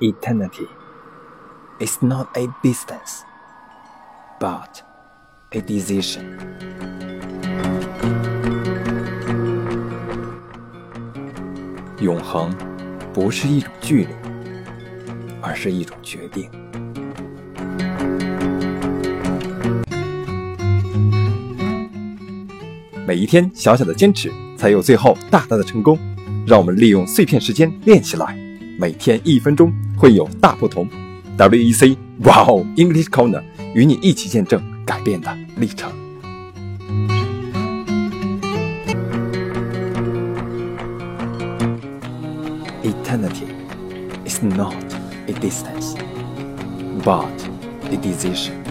Eternity is not a distance, but a decision. 永恒不是一种距离，而是一种决定。每一天小小的坚持，才有最后大大的成功。让我们利用碎片时间练起来，每天一分钟会有大不同。WEC Wow English Corner 与你一起见证改变的历程。Eternity is not a distance, but a decision.